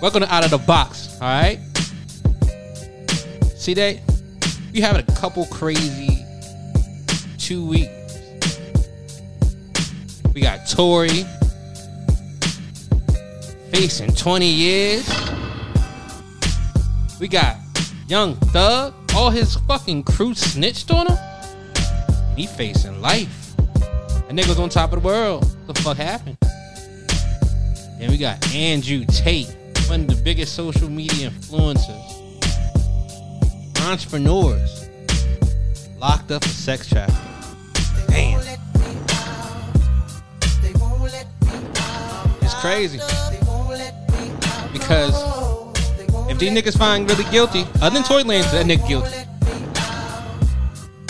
Welcome to Out of the Box. All right. See that? We having a couple crazy two weeks. We got Tory facing 20 years. We got Young Thug. All his fucking crew snitched on him. He facing life. That nigga's on top of the world. What the fuck happened? And we got Andrew Tate, one of the biggest social media influencers, entrepreneurs, locked up for sex trafficking. Damn. It's crazy. Because if these niggas find really guilty, other than Tory Lanez, that nigga guilty.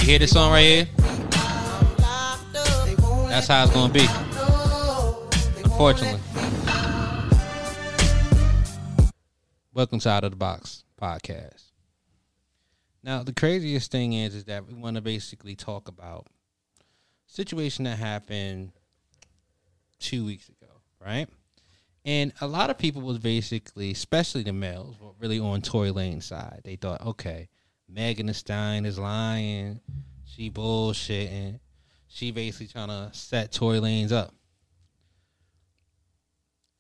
You hear this song right here? That's how it's gonna be. Unfortunately. Welcome to Out of the Box podcast. Now, the craziest thing is, is that we want to basically talk about situation that happened two weeks ago, right? And a lot of people was basically, especially the males, were really on Tory Lanez side. They thought, okay, Megan Thee Stallion is lying, she bullshitting, she basically trying to set Tory Lanez up.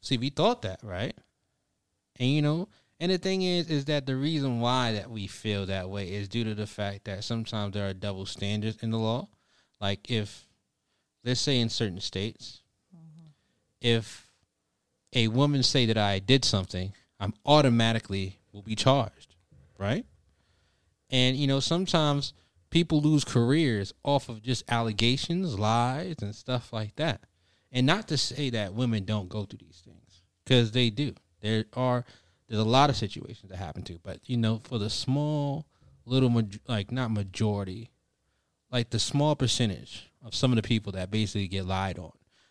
See, we thought that, right? And you know, and the thing is, is that the reason why that we feel that way is due to the fact that sometimes there are double standards in the law. Like if, let's say in certain states, if a woman say that I did something, I'm automatically will be charged, right? And you know, sometimes people lose careers off of just allegations, lies, and stuff like that. And not to say that women don't go through these things, because they do. There are there's a lot of situations that happen to, but you know, for the small little like not majority, like the small percentage of some of the people that basically get lied on.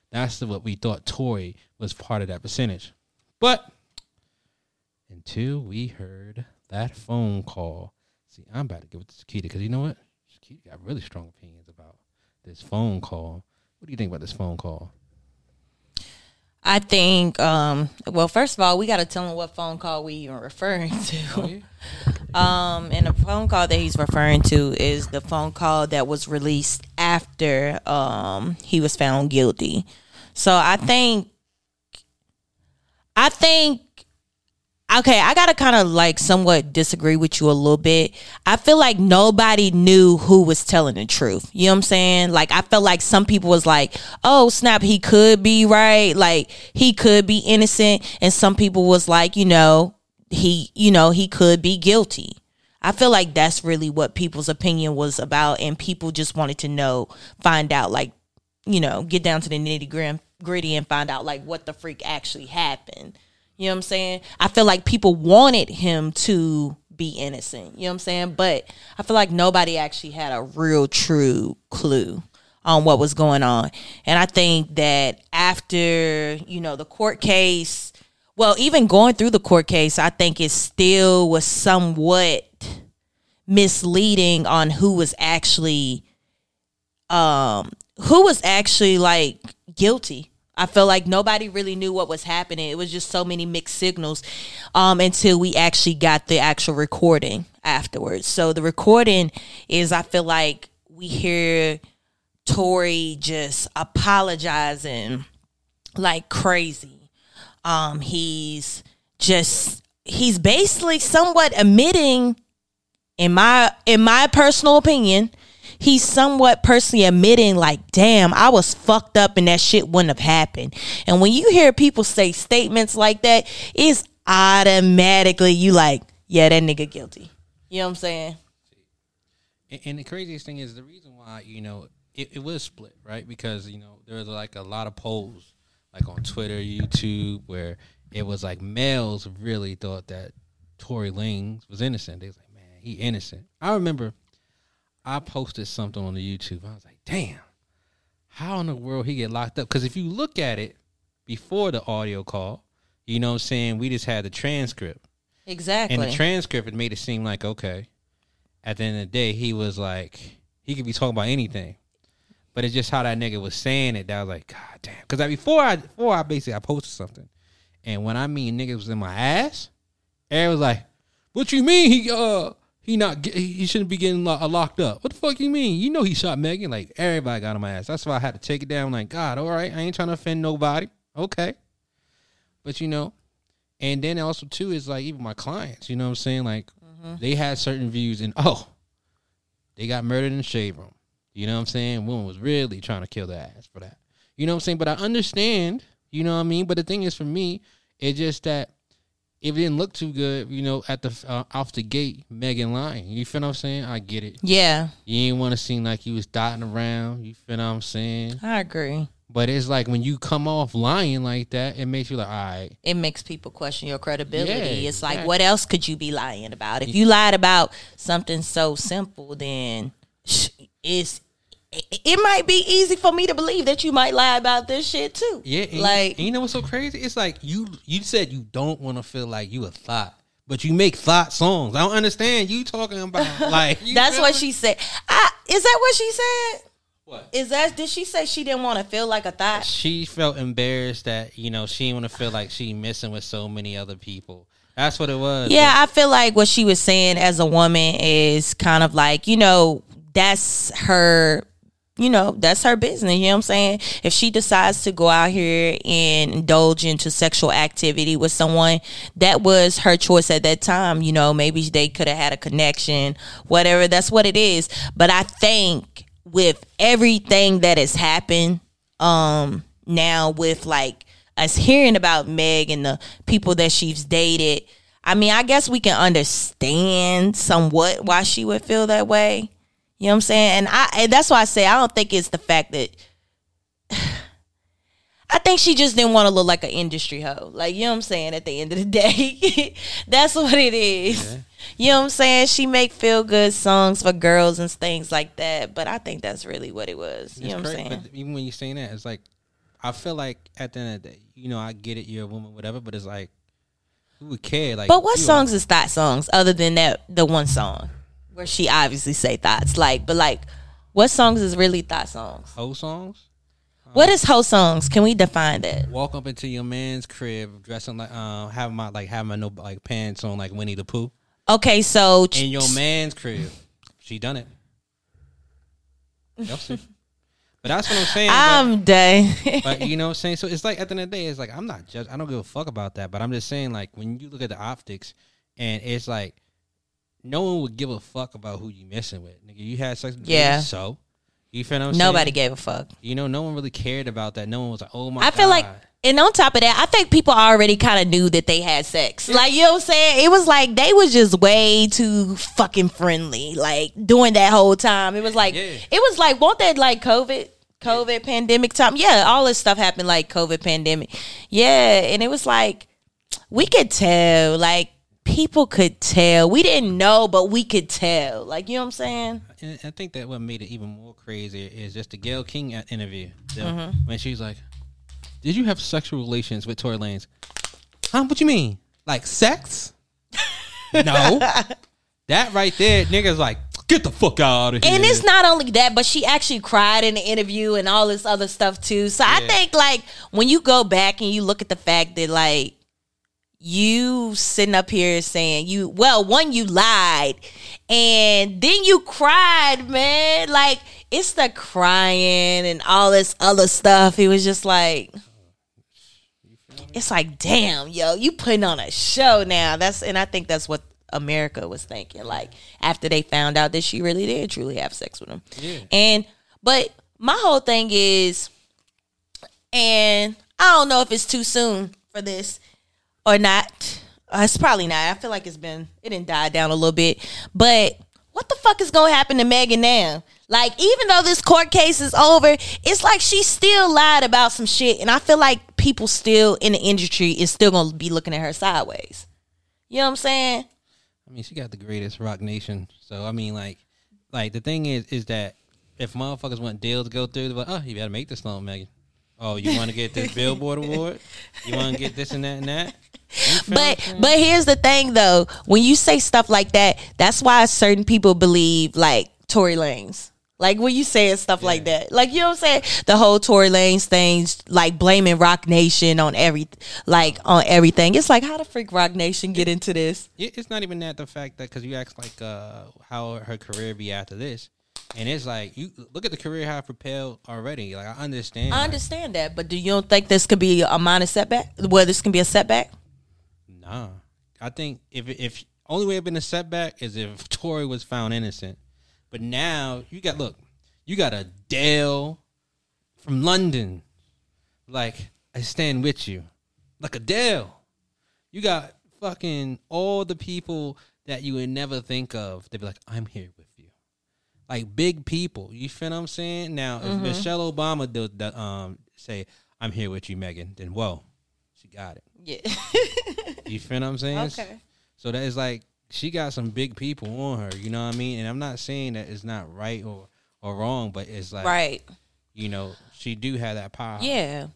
That's the, what we thought Tory was part of that percentage. But until we heard that phone call, see, I'm about to give it to Shakita because you know what? Shakita got really strong opinions about this phone call. What do you think about this phone call? I think, um, well, first of all, we got to tell him what phone call we even referring to. Oh, yeah? Um, and the phone call that he's referring to is the phone call that was released after um, he was found guilty. So I think, I think, okay, I gotta kind of like somewhat disagree with you a little bit. I feel like nobody knew who was telling the truth. You know what I'm saying? Like I felt like some people was like, "Oh snap, he could be right. Like he could be innocent," and some people was like, you know, he, you know, he could be guilty. I feel like that's really what people's opinion was about, and people just wanted to know, find out, like, you know, get down to the nitty gritty and find out like what the freak actually happened. You know what I'm saying? I feel like people wanted him to be innocent. You know what I'm saying? But I feel like nobody actually had a real true clue on what was going on. And I think that after, you know, the court case, well, even going through the court case, I think it still was somewhat misleading on who was actually um who was actually like guilty. I felt like nobody really knew what was happening. It was just so many mixed signals um, until we actually got the actual recording afterwards. So the recording is, I feel like we hear Tory just apologizing like crazy. Um, he's just he's basically somewhat admitting, in my in my personal opinion, he's somewhat personally admitting like damn i was fucked up and that shit wouldn't have happened and when you hear people say statements like that it's automatically you like yeah that nigga guilty you know what i'm saying And, the craziest thing is the reason why you know it, it was split, right? Because you know there was like a lot of polls, like on Twitter, YouTube, where it was like males really thought that Tory Lanez was innocent. They was like, man, he innocent. I remember I posted something on the YouTube. I was like, damn, how in the world he get locked up? Because if you look at it before the audio call, you know what I'm saying, we just had the transcript. exactly And the transcript it made it seem like okay. At the end of the day, he was like he could be talking about anything, but it's just how that nigga was saying it that I was like, God damn. Because before I before I basically I posted something, And when I mean niggas was in my ass, everyone was like, "What you mean he uh he not get, he shouldn't be getting lo- uh, locked up? What the fuck you mean? You know he shot Megan. Like everybody got on my ass. That's why I had to take it down. Like God, all right, I ain't trying to offend nobody. Okay, but you know, and then also too is like even my clients. You know what I'm saying? Like they had certain views and oh, they got murdered in the shade room. You know what I'm saying? Woman was really trying to kill their ass for that. You know what I'm saying? But I understand. You know what I mean? But the thing is, for me, it's just that it didn't look too good, you know, at the uh, off the gate, Megan lying. You feel what I'm saying? I get it. Yeah, You ain't want to seem like you was dotting around. You feel what I'm saying? I agree. But it's like when you come off lying like that, it makes you like, all right, It makes people question your credibility. Yeah, it's like, exactly. what else could you be lying about? If you lied about something so simple, then it's it, it might be easy for me to believe that you might lie about this shit too. Yeah, like and you know what's so crazy? It's like you you said you don't want to feel like you a thought, but you make thought songs. I don't understand you talking about like that's what me? she said. I, is that what she said? What? Is that did she say she didn't want to feel like a thought? She felt embarrassed that you know she didn't want to feel like she missing with so many other people. That's what it was. Yeah, I feel like what she was saying as a woman is kind of like, you know, that's her you know, that's her business. You know what I'm saying? If she decides to go out here and indulge into sexual activity with someone, that was her choice at that time. You know, maybe they could have had a connection, whatever. That's what it is. But I think with everything that has happened, um, now with like us hearing about Meg and the people that she's dated, I mean, I guess we can understand somewhat why she would feel that way. You know what I'm saying? And I and that's why I say I don't think it's the fact that I think she just didn't want to look like an industry hoe. Like, you know what I'm saying? At the end of the day, that's what it is. You know what I'm saying? She make feel good songs for girls and things like that. But I think that's really what it was. You It's know what I'm saying? But even when you're saying that, it's like I feel like at the end of the day, you know, I get it, you're a woman, whatever, but it's like who would care? Like, But what songs is thought songs other than that the one song where she obviously say thoughts? Like, but like, what songs is really thought songs? Whole songs. What is hoe songs? Can we define that? Walk up into your man's crib, dressing like, um, having my like having my no like pants on like Winnie the Pooh Okay, so in your man's crib. She done it. See. But that's what I'm saying. I'm done. But you know what I'm saying? So it's like at the end of the day, it's like I'm not just I don't give a fuck about that. But I'm just saying, like, when you look at the optics and it's like no one would give a fuck about who you messing with. Nigga, you had sex with Yeah. so you feel what I'm Nobody saying? gave a fuck. You know, no one really cared about that. No one was like, Oh my god. I feel like, and on top of that, I think people already kind of knew that they had sex. Like, you know what I'm saying? It was like they was just way too fucking friendly, like during that whole time. It was like, Yeah. it was like, won't that like COVID? COVID pandemic time. Yeah, all this stuff happened like COVID pandemic. Yeah, and it was like we could tell, like people could tell. We didn't know, but we could tell. Like, you know what I'm saying? And I think that what made it even more crazy is just the Gayle King uh, interview. The- Mm-hmm. When she's like, Did you have sexual relations with Tory Lanez? Huh? What you mean? Like sex? no. that right there, niggas like, get the fuck out of here. And it's not only that, but she actually cried in the interview and all this other stuff too. So I think like when you go back and you look at the fact that like you sitting up here saying you well, one you lied and then you cried, man. Like it's the crying and all this other stuff. It was just like it's like, damn, yo, you putting on a show now. That's and I think that's what America was thinking. Like after they found out that she really did truly have sex with him. Yeah. And but my whole thing is, and I don't know if it's too soon for this or not. Uh, it's probably not. I feel like it's been it didn't die down a little bit. But what the fuck is gonna happen to Megan now? Like, even though this court case is over, it's like she still lied about some shit, and I feel like people still in the industry is still gonna be looking at her sideways. You know what I'm saying? I mean, she got the greatest Roc Nation. So I mean, like, like the thing is, is that if motherfuckers want deals to go through, they're like, oh, you got to make this song, Megan. Oh, you want to get this Billboard award? You want to get this and that and that? You feel what I'm But but here's the thing though, when you say stuff like that, that's why certain people believe like Tory Lanez. Like when you saying stuff like that, like you know what I'm saying. The whole Tory Lanez things, like blaming Roc Nation on every, like on everything. It's like how the freak Roc Nation get into this? It's not even that the fact that because you asked like uh how her career be after this, and it's like you look at the career how propelled already. Like I understand. I understand that, but do you don't think this could be a minor setback? Well, this can be a setback. Nah, I think if if only way it been a setback is if Tory was found innocent, but now you got look, you got a Dale from London, like I stand with you, like Adele. You got fucking all the people that you would never think of. They'd be like, I'm here with you, like big people. You feel what I'm saying? Now, if Michelle Obama did that, um, say, "I'm here with you, Megan," then whoa, she got it. Yeah. You feel what I'm saying? okay. So that is like she got some big people on her. You know what I mean? And I'm not saying that it's not right or or wrong, but it's like Right. you know she do have that power. Yeah.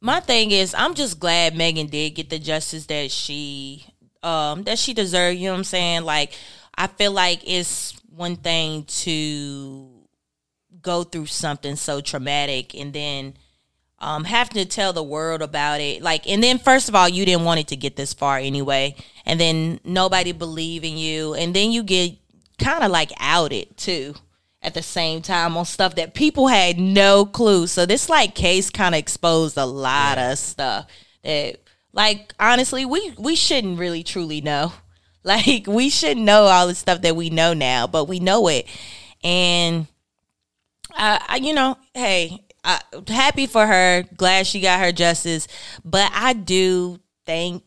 My thing is, I'm just glad Megan did get the justice that she um that she deserved. You know what I'm saying? Like, I feel like it's one thing to go through something so traumatic and then um having to tell the world about it. Like, and then first of all, you didn't want it to get this far anyway, and then nobody believing you, and then you get kind of like outed too at the same time on stuff that people had no clue. So this like case kind of exposed a lot of stuff that like honestly we we shouldn't really truly know. Like we shouldn't know all the stuff that we know now, but we know it. And I, I you know, hey, I, happy for her. Glad she got her justice, but I do think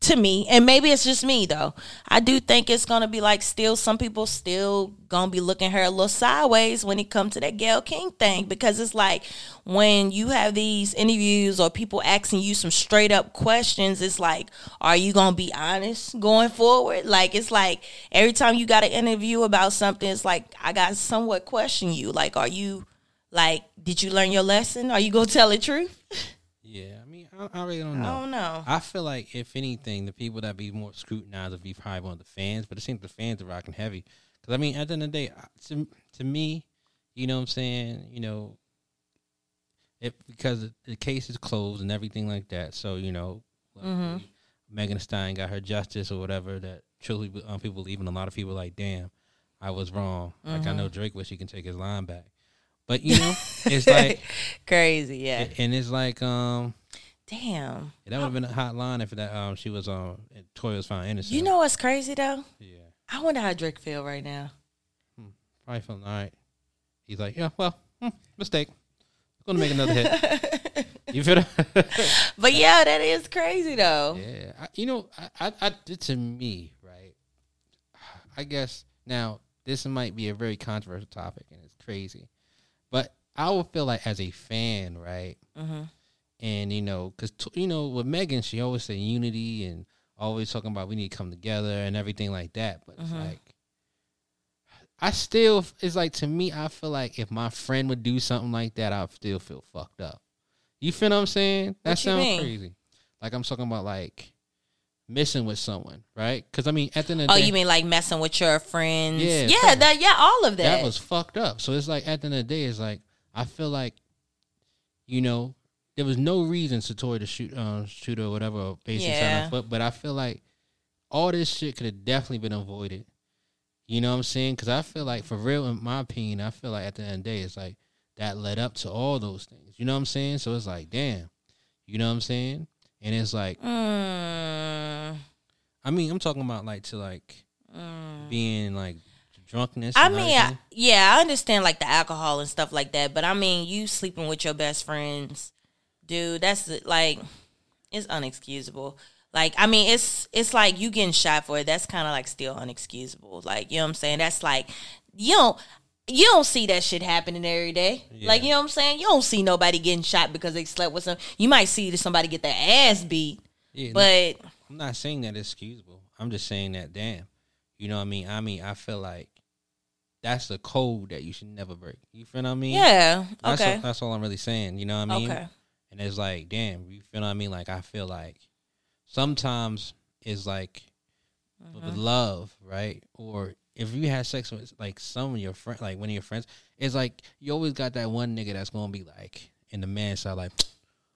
to me, and maybe it's just me though. I do think it's gonna be like still some people still gonna be looking her a little sideways when it comes to that Gayle King thing because it's like when you have these interviews or people asking you some straight up questions, it's like, are you gonna be honest going forward? Like it's like every time you got an interview about something, it's like I got somewhat question you. Like, are you like, did you learn your lesson? Are you gonna tell the truth? yeah. I mean, I, I really don't know. I know. don't know. I feel like if anything, the people that be more scrutinized would be probably one of the fans, but it seems the fans are rocking heavy. Because I mean, at the end of the day, to to me, you know what I'm saying, you know, if because the case is closed and everything like that, so you know, luckily, Megan Stein got her justice or whatever. That truly, um, people and a lot of people like, damn, I was wrong. Like I know Drake wish he can take his line back, but you know, it's like, Crazy, yeah. and it's like, um. Damn. Yeah, that would have been a hot line if that um she was um Toya was found innocent. You know what's crazy though? yeah, I wonder how Drake feel right now. probably feeling all right. He's like, yeah, well, hmm, mistake. Gonna make another hit. You feel that? But yeah, that is crazy though. yeah, I, you know, I, I, I to me, right? I guess now this might be a very controversial topic and it's crazy, but I would feel like as a fan, right? Mhm. And you know, because you know, with Megan, she always say unity and always talking about we need to come together and everything like that. But it's like, I still, it's like to me, I feel like if my friend would do something like that, I'd still feel fucked up. You feel what I'm saying? That sounds crazy. Like I'm talking about like missing with someone, right? Because I mean, at the end of the Oh, day, you mean like messing with your friends? Yeah, yeah, that yeah, all of that. that was fucked up. So it's like at the end of the day, it's like I feel like, you know, there was no reason Satori to shoot, uh, shoot or whatever, or basically Yeah. foot. But I feel like all this shit could have definitely been avoided. You know what I'm saying? Because I feel like, for real, in my opinion, I feel like at the end of the day, it's like that led up to all those things. You know what I'm saying? So it's like, damn. You know what I'm saying? And it's like, Mm, I mean, I'm talking about like to like being like drunkenness. I mean, I, yeah, I understand like the alcohol and stuff like that, but I mean, you sleeping with your best friends, dude. That's like, it's unexcusable. Like, I mean, it's it's like you getting shot for it. That's kind of like still unexcusable. Like, you know what I'm saying? That's like you don't you don't see that shit happening every day. Like, you know what I'm saying? You don't see nobody getting shot because they slept with some. You might see somebody get their ass beat, yeah, no, but I'm not saying that it's excusable. I'm just saying that damn. You know what I mean? I mean, I feel like that's the code that you should never break. You feel what I mean? yeah, That's okay, all, that's all I'm really saying. You know what I mean? okay, And it's like, damn, you feel what I mean? Like I feel like sometimes it's like Mm-hmm. love, right? Or if you had sex with like some of your friends, like one of your friends, it's like you always got that one nigga that's gonna be like in the man side, like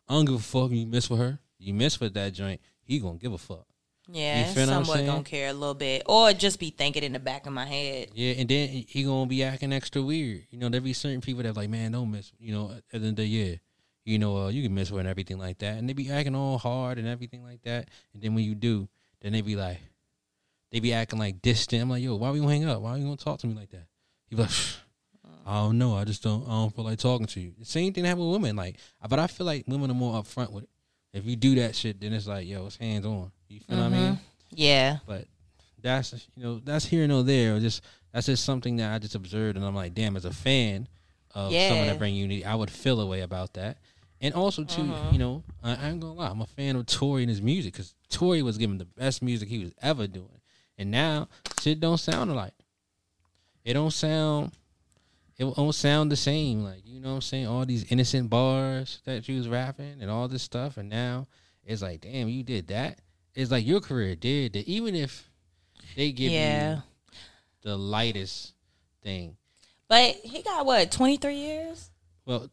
I don't give a fuck. You miss with her, you miss with that joint. He gonna give a fuck. Yeah, You feel what somewhat gonna care a little bit, or just be thinking in the back of my head. Yeah, and then he gonna be acting extra weird. You know, there be certain people that like, man, don't miss. You know, at the end of the year, you know, uh, you can miss her and everything like that, and they be acting all hard and everything like that. And then when you do, then they be like, they be acting like distant. I'm like, yo, why are we gonna hang up? Why are you gonna talk to me like that? He be like, I don't know. I just don't. I don't feel like talking to you. The same thing happen with women. Like, but I feel like women are more upfront with it. If you do that shit, then it's like, yo, it's hands on. You feel what I mean? Mm-hmm. Yeah, but that's you know that's here and there. Or just that's just something that I just observed, and I'm like, damn, as a fan of someone that bring unity, I would feel a way about that. And also too, mm-hmm. you know, I, I ain't gonna lie, I'm a fan of Tory and his music because Tory was giving the best music he was ever doing, and now shit don't sound alike. It don't sound. It don't sound the same. Like you know what I'm saying. All these innocent bars that you was rapping and all this stuff, and now it's like, damn, you did that. It's like your career did that. Even if they give Yeah. you the lightest thing, but he got what twenty three years. well,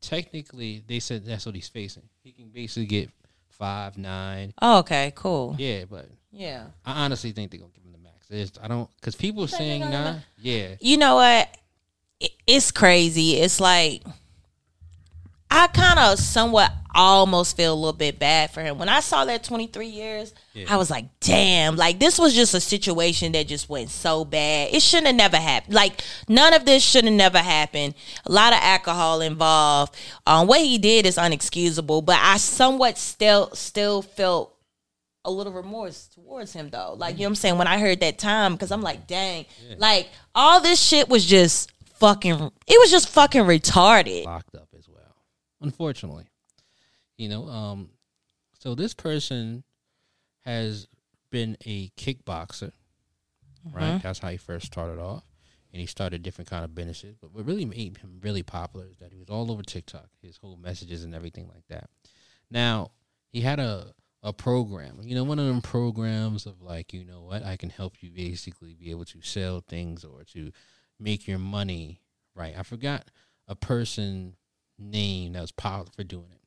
technically they said that's what he's facing. He can basically get five, nine. Oh, okay, cool. Yeah, but Yeah. I honestly think they're gonna give him the max. It's, I don't because people think saying they're nah. Yeah, You know what? It- It's crazy. It's like I kind of somewhat almost feel a little bit bad for him. When I saw that 23 years, Yeah. I was like, damn, like this was just a situation that just went so bad. It shouldn't have never happened. Like none of this should have never happened. A lot of alcohol involved. Um, what he did is unexcusable, but I somewhat still still felt a little remorse towards him though. Like, you know what I'm saying? When I heard that time, because I'm like, dang, like all this shit was just fucking it was just fucking retarded. locked up as well. Unfortunately, you know. Um, so this person has been a kickboxer, right? That's how he first started off, and he started different kind of businesses. But what really made him really popular is that he was all over TikTok, his whole messages and everything like that. Now he had a a program, you know, one of them programs of like, you know what, I can help you basically be able to sell things or to make your money right. I forgot a person name that was popular for doing it.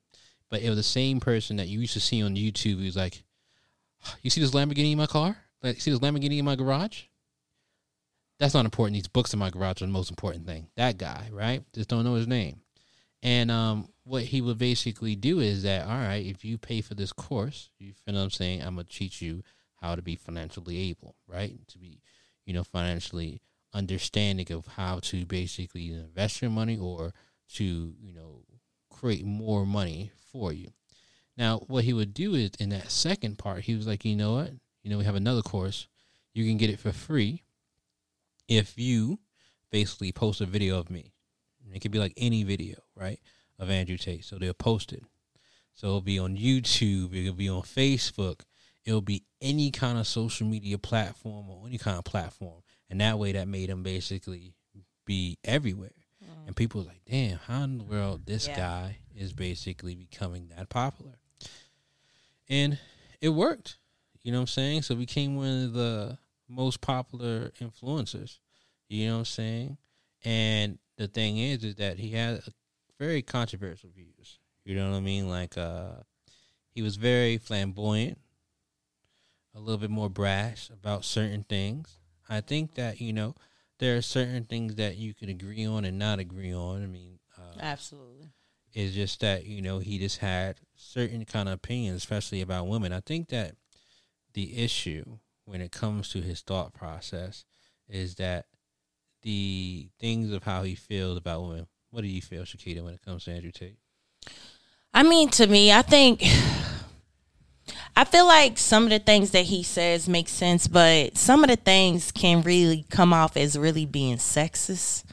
But it was the same person that you used to see on YouTube. He was like, You see this Lamborghini in my car? Like, see this Lamborghini in my garage? That's not important. These books in my garage are the most important thing. That guy, right? Just don't know his name. And um, what he would basically do is that, all right, if you pay for this course, you feel what I'm saying? I'm going to teach you how to be financially able, right? To be, you know, financially understanding of how to basically invest your money or to, you know, create more money for you. Now, what he would do is in that second part, he was like, you know what? You know, we have another course. You can get it for free if you basically post a video of me. It could be like any video, right? Of Andrew Tate. So they'll post it. So it'll be on YouTube, it'll be on Facebook, it'll be any kind of social media platform or any kind of platform. And that way that made him basically be everywhere. And mm. people like, damn, how in the world this Yeah. guy is basically becoming that popular? And it worked. You know what I'm saying? So he became one of the most popular influencers. You know what I'm saying? And the thing is, is that he had a very controversial views. You know what I mean? Like, uh, he was very flamboyant, a little bit more brash about certain things. I think that you know there are certain things that you can agree on and not agree on. I mean, uh, Absolutely. it's just that you know he just had certain kind of opinions, especially about women. I think that the issue when it comes to his thought process is that the things of how he feels about women. What do you feel, Shakita, when it comes to Andrew Tate? I mean, to me, I think I feel like some of the things that he says make sense, but some of the things can really come off as really being sexist.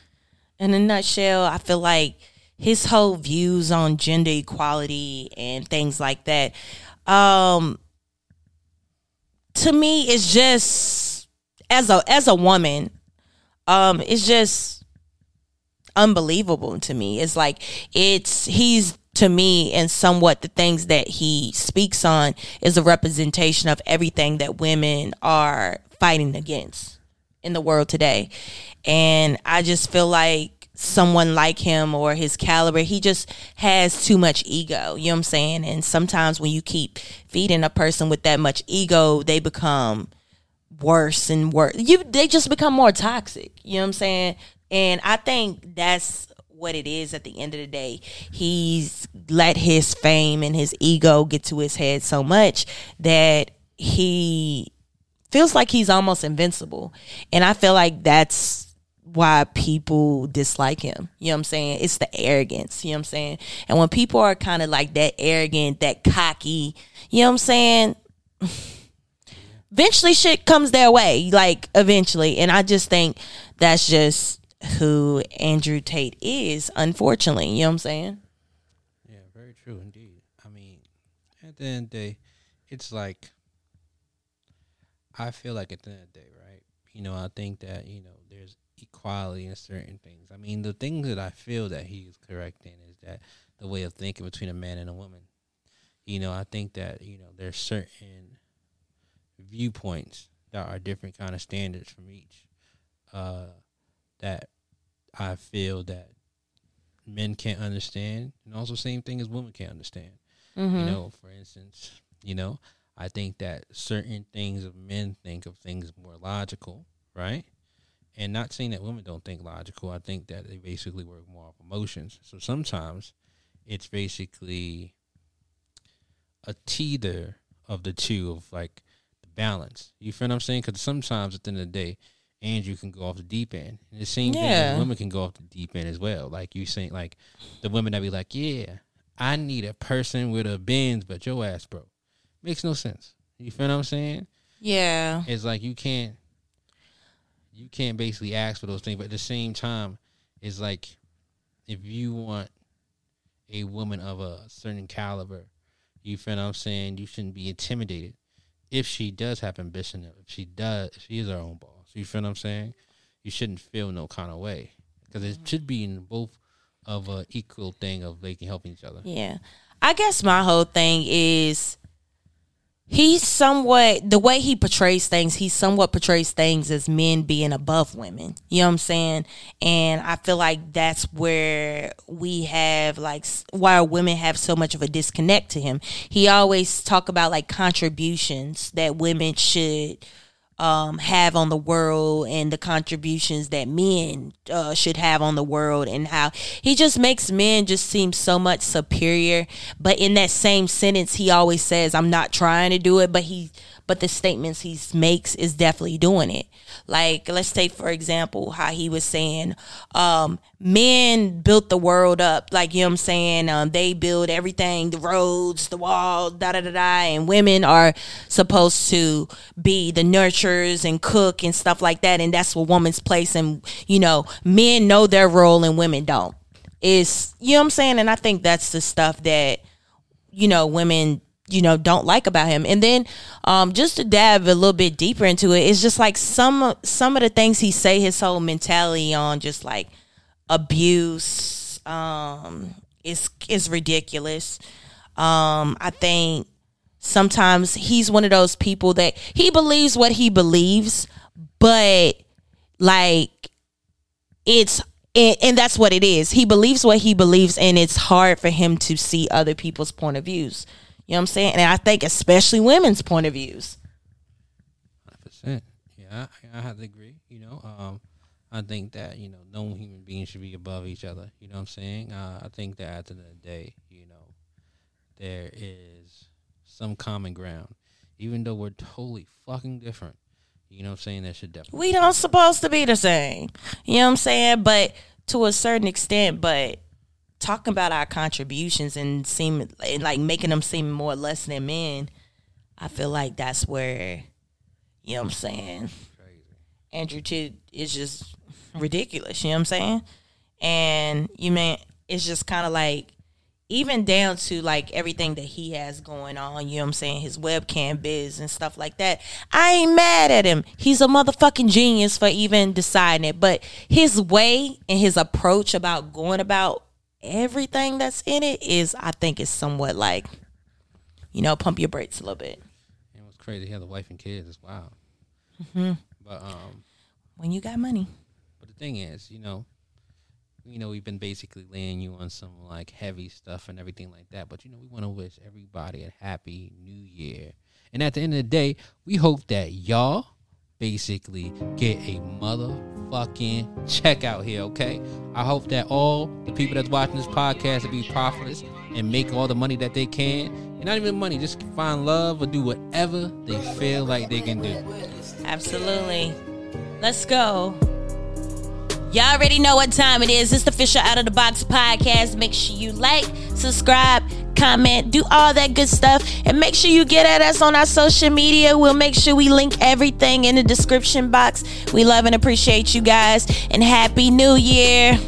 In a nutshell, I feel like his whole views on gender equality and things like that, um, to me, it's just as a as a woman, um, it's just unbelievable to me. It's like it's he's to me and somewhat the things that he speaks on is a representation of everything that women are fighting against. in the world today. And I just feel like someone like him or his caliber, he just has too much ego. You know what I'm saying? And sometimes when you keep feeding a person with that much ego, they become worse and worse. You they just become more toxic. You know what I'm saying? And I think that's what it is at the end of the day. He's let his fame and his ego get to his head so much that he feels like he's almost invincible. And I feel like that's why people dislike him. You know what I'm saying? It's the arrogance. You know what I'm saying? And when people are kind of like that arrogant, that cocky, you know what I'm saying? eventually shit comes their way. Like eventually. And I just think that's just who Andrew Tate is, unfortunately. You know what I'm saying? Yeah, very true indeed. I mean, at the end of the day, it's like I feel like at the end of the day, right? You know, I think that, you know, there's equality in certain things. I mean, the things that I feel that he's correct in is that the way of thinking between a man and a woman. You know, I think that, you know, there's certain viewpoints that are different kind of standards from each. Uh that I feel that men can't understand, and also same thing as women can't understand. Mm-hmm. You know, for instance, you know, I think that certain things of men think of things more logical, right? And not saying that women don't think logical. I think that they basically work more off emotions. So sometimes it's basically a teeter of the two of like the balance. You feel what I'm saying? Because sometimes at the end of the day, Andrew can go off the deep end. And the same thing Yeah. women can go off the deep end as well. Like you saying, like the women that be like, yeah, I need a person with a Benz, but your ass broke. Makes no sense. You feel what I'm saying? Yeah. It's like you can't, you can't basically ask for those things. But at the same time, it's like if you want a woman of a certain caliber, you feel what I'm saying? You shouldn't be intimidated if she does have ambition. If she does, if she is her own boss. You feel what I'm saying? You shouldn't feel no kind of way because it should be in both of a equal thing of they can help each other. Yeah. I guess my whole thing is he's somewhat the way he portrays things, he somewhat portrays things as men being above women. You know what I'm saying? And I feel like that's where we have like why women have so much of a disconnect to him. He always talk about like contributions that women should um, have on the world and the contributions that men uh, should have on the world and how he just makes men just seem so much superior. But in that same sentence he always says i'm not trying to do it but he but the statements he makes is definitely doing it. Like let's take for example how he was saying um, men built the world up. Like you know what i'm saying? Um, they build everything the roads the wall da da da da and women are supposed to be the nurturers and cook and stuff like that and that's what woman's place and you know men know their role and women don't. Is you know what i'm saying? And i think that's the stuff that you know women you know don't like about him. And then um just to dive a little bit deeper into it it's just like some some of the things he say his whole mentality on just like abuse um is is ridiculous. Um i think sometimes he's one of those people that he believes what he believes but like it's and, and that's what it is. He believes what he believes and it's hard for him to see other people's point of views you know what i'm saying and i think especially women's point of views percent. Yeah, I, I have to agree. You know, um, I think that you know no human being should be above each other. You know what I'm saying? Uh, I think that at the end of the day, you know, there is some common ground, even though we're totally fucking different. You know what I'm saying? That should definitely. we don't supposed to be the same you know what i'm saying but to a certain extent but talking about our contributions and seem and like making them seem more less than men i feel like that's where you know what i'm saying Andrew Tate is just ridiculous. You know what I'm saying? And you mean it's just kind of like even down to like everything that he has going on. You know what I'm saying? His webcam biz and stuff like that. I ain't mad at him. He's a motherfucking genius for even deciding it. But his way and his approach about going about everything that's in it is, I think, is somewhat like, you know, pump your brakes a little bit. It was crazy? He had a wife and kids. It's wild. Mm-hmm. But um, when you got money. But the thing is, you know, you know, we've been basically laying you on some like heavy stuff and everything like that. But you know, we want to wish everybody a happy new year. And at the end of the day, we hope that y'all basically get a motherfucking check out here, okay? I hope that all the people that's watching this podcast will be profiters and make all the money that they can. And not even money, just find love or do whatever they feel like they can do. Absolutely. Let's go. Y'all already know what time it is. It's the Fisher Out of the Box podcast. Make sure you like, subscribe, comment, do all that good stuff. And make sure you get at us on our social media. We'll make sure we link everything in the description box. We love and appreciate you guys. And Happy New Year.